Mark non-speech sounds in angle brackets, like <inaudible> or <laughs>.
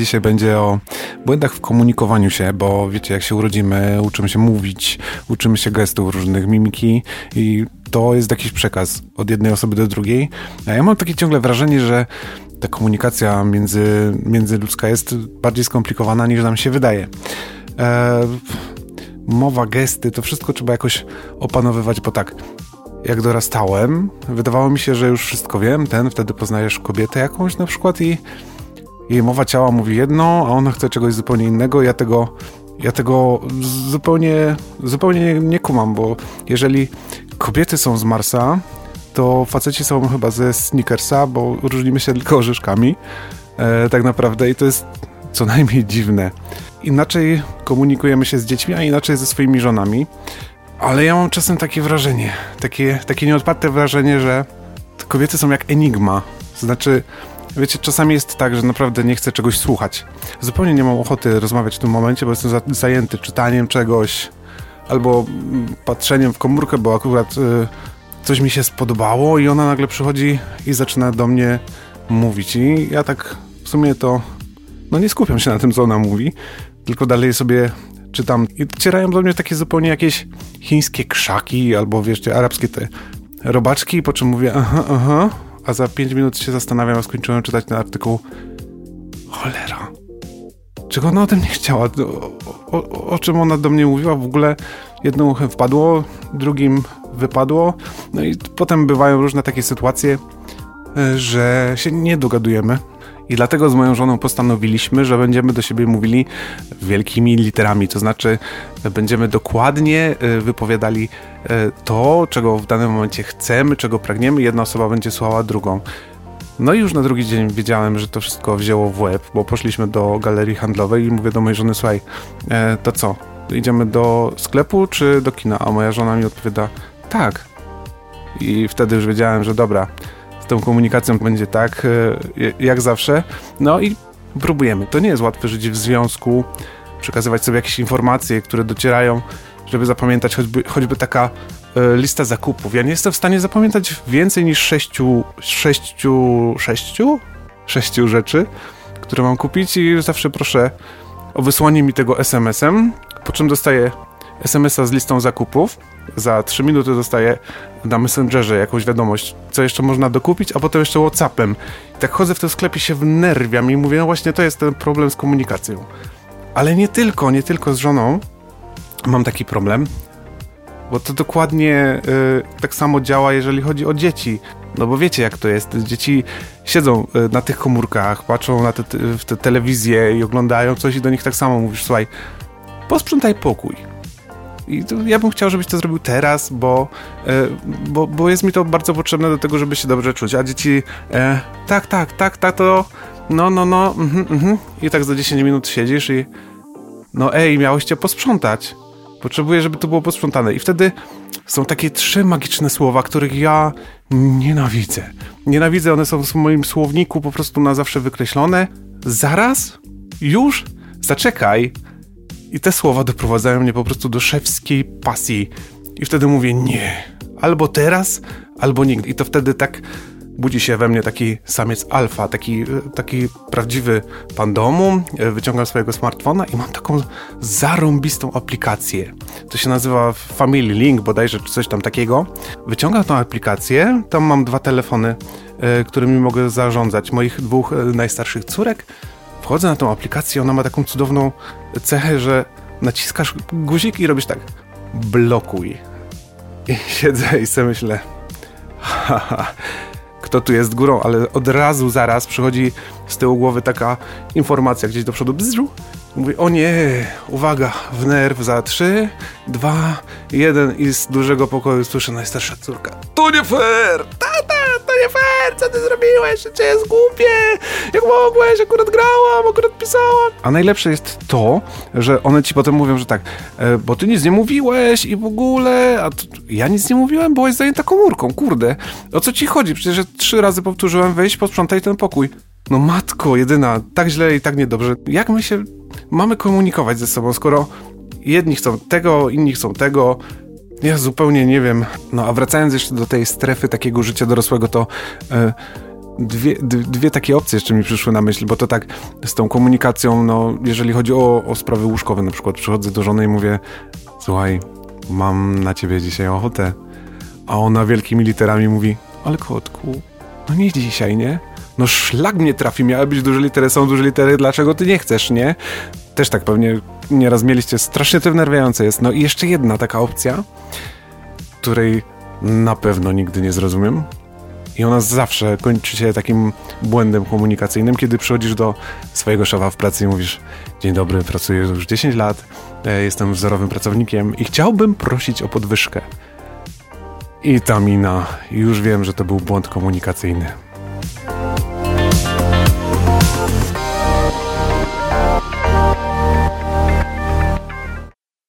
Dzisiaj będzie o błędach w komunikowaniu się, bo wiecie, jak się urodzimy, uczymy się mówić, uczymy się gestów różnych, mimiki i to jest jakiś przekaz od jednej osoby do drugiej. A ja mam takie ciągle wrażenie, że ta komunikacja między, międzyludzka jest bardziej skomplikowana niż nam się wydaje. E, mowa, gesty, to wszystko trzeba jakoś opanowywać, bo tak, jak dorastałem, wydawało mi się, że już wszystko wiem, ten, wtedy poznajesz kobietę jakąś na przykład i jej mowa ciała mówi jedno, a ona chce czegoś zupełnie innego, ja tego, ja tego zupełnie, zupełnie nie, nie kumam, bo jeżeli kobiety są z Marsa, to faceci są chyba ze Snickersa, bo różnimy się tylko orzeszkami, e, tak naprawdę i to jest co najmniej dziwne. Inaczej komunikujemy się z dziećmi, a inaczej ze swoimi żonami, ale ja mam czasem takie wrażenie, takie, takie nieodparte wrażenie, że kobiety są jak enigma, znaczy Wiecie, czasami jest tak, że naprawdę nie chcę czegoś słuchać. Zupełnie nie mam ochoty rozmawiać w tym momencie, bo jestem zajęty czytaniem czegoś albo patrzeniem w komórkę, bo akurat y, coś mi się spodobało i ona nagle przychodzi i zaczyna do mnie mówić. I ja tak w sumie to no nie skupiam się na tym, co ona mówi, tylko dalej sobie czytam i docierają do mnie takie zupełnie jakieś chińskie krzaki albo wiesz, arabskie te robaczki, po czym mówię aha, aha, a za 5 minut się zastanawiam, a skończyłem czytać ten artykuł. Cholera. Czego ona ode mnie chciała? O, o, o, czym ona do mnie mówiła? W ogóle jednym uchem wpadło, drugim wypadło. No i potem bywają różne takie sytuacje, e, że się nie dogadujemy. I dlatego z moją żoną postanowiliśmy, że będziemy do siebie mówili wielkimi literami, to znaczy będziemy dokładnie e, wypowiadali e, to, czego w danym momencie chcemy, czego pragniemy. Jedna osoba będzie słuchała drugą. No i już na drugi dzień wiedziałem, że to wszystko wzięło w łeb, bo poszliśmy do galerii handlowej i mówię do mojej żony, słuchaj, e, to co, idziemy do sklepu czy do kina? A moja żona mi odpowiada, tak. I wtedy już wiedziałem, że dobra, tą komunikacją będzie tak, e, jak zawsze. No i próbujemy. To nie jest łatwe żyć w związku, przekazywać sobie jakieś informacje, które docierają, żeby zapamiętać choćby, choćby taka e, lista zakupów. Ja nie jestem w stanie zapamiętać więcej niż sześciu, sześciu, sześciu? Sześciu rzeczy, które mam kupić i zawsze proszę o wysłanie mi tego SMS-em, po czym dostaję SMS-a z listą zakupów. Za 3 minuty dostaję na Messengerze jakąś wiadomość, co jeszcze można dokupić, a potem jeszcze Whatsappem. I tak chodzę w tym sklepie, się wnerwiam i mówię, no właśnie to jest ten problem z komunikacją. Ale nie tylko, nie tylko z żoną mam taki problem, bo to dokładnie y, tak samo działa, jeżeli chodzi o dzieci. No bo wiecie, jak to jest. Dzieci siedzą y, na tych komórkach, patrzą na te, w te telewizję i oglądają coś i do nich tak samo mówisz, słuchaj, posprzątaj pokój i ja bym chciał, żebyś to zrobił teraz, bo, e, bo, bo jest mi to bardzo potrzebne do tego, żeby się dobrze czuć. A dzieci, e, tak, tak, tak, tak, to no, no, no, mhm, mhm. I tak za 10 minut siedzisz i no ej, miałeś cię posprzątać. Potrzebuję, żeby to było posprzątane. I wtedy są takie trzy magiczne słowa, których ja nienawidzę. Nienawidzę, one są w moim słowniku po prostu na zawsze wykreślone. Zaraz? Już? Zaczekaj. I te słowa doprowadzają mnie po prostu do szewskiej pasji. I wtedy mówię nie. Albo teraz, albo nigdy. I to wtedy tak budzi się we mnie taki samiec alfa, taki, taki prawdziwy pan domu. Wyciągam swojego smartfona i mam taką zarąbistą aplikację. To się nazywa Family Link bodajże, czy coś tam takiego. Wyciągam tą aplikację, tam mam dwa telefony, e, którymi mogę zarządzać. Moich dwóch e, najstarszych córek wchodzę na tą aplikację, ona ma taką cudowną cechę, że naciskasz guzik i robisz tak, blokuj. I <laughs> siedzę i sobie myślę, haha, kto tu jest górą, ale od razu zaraz przychodzi z tyłu głowy taka informacja gdzieś do przodu, bzzu, Mówi, o nie, uwaga, w nerw za 3, 2, 1 i z dużego pokoju słyszę najstarsza córka. To nie fair! Tata, to nie fair! Co ty zrobiłeś? Czy jest głupie? Jak mogłeś? Akurat grałam, akurat pisałam. A najlepsze jest to, że one ci potem mówią, że tak, e, bo ty nic nie mówiłeś i w ogóle, a ja nic nie mówiłem, byłaś zajęta komórką, kurde. O co ci chodzi? Przecież trzy razy powtórzyłem, wejść, posprzątaj ten pokój. No matko, jedyna, tak źle i tak niedobrze. Jak my się mamy komunikować ze sobą, skoro jedni chcą tego, inni chcą tego? Ja zupełnie nie wiem. No a wracając jeszcze do tej strefy takiego życia dorosłego, to yy, dwie, dwie takie opcje jeszcze mi przyszły na myśl, bo to tak z tą komunikacją, no jeżeli chodzi o, o sprawy łóżkowe na przykład, przychodzę do żony i mówię słuchaj, mam na ciebie dzisiaj ochotę, a ona wielkimi literami mówi ale kotku, no nie dzisiaj, nie? No szlak mnie trafi, miały być duże litery, są duże litery, dlaczego ty nie chcesz, nie? Też tak pewnie nieraz mieliście, strasznie to wnerwiające jest. No i jeszcze jedna taka opcja, której na pewno nigdy nie zrozumiem. I ona zawsze kończy się takim błędem komunikacyjnym, kiedy przychodzisz do swojego szefa w pracy i mówisz: Dzień dobry, pracuję już 10 lat, e, jestem wzorowym pracownikiem i chciałbym prosić o podwyżkę. I ta mina, już wiem, że to był błąd komunikacyjny.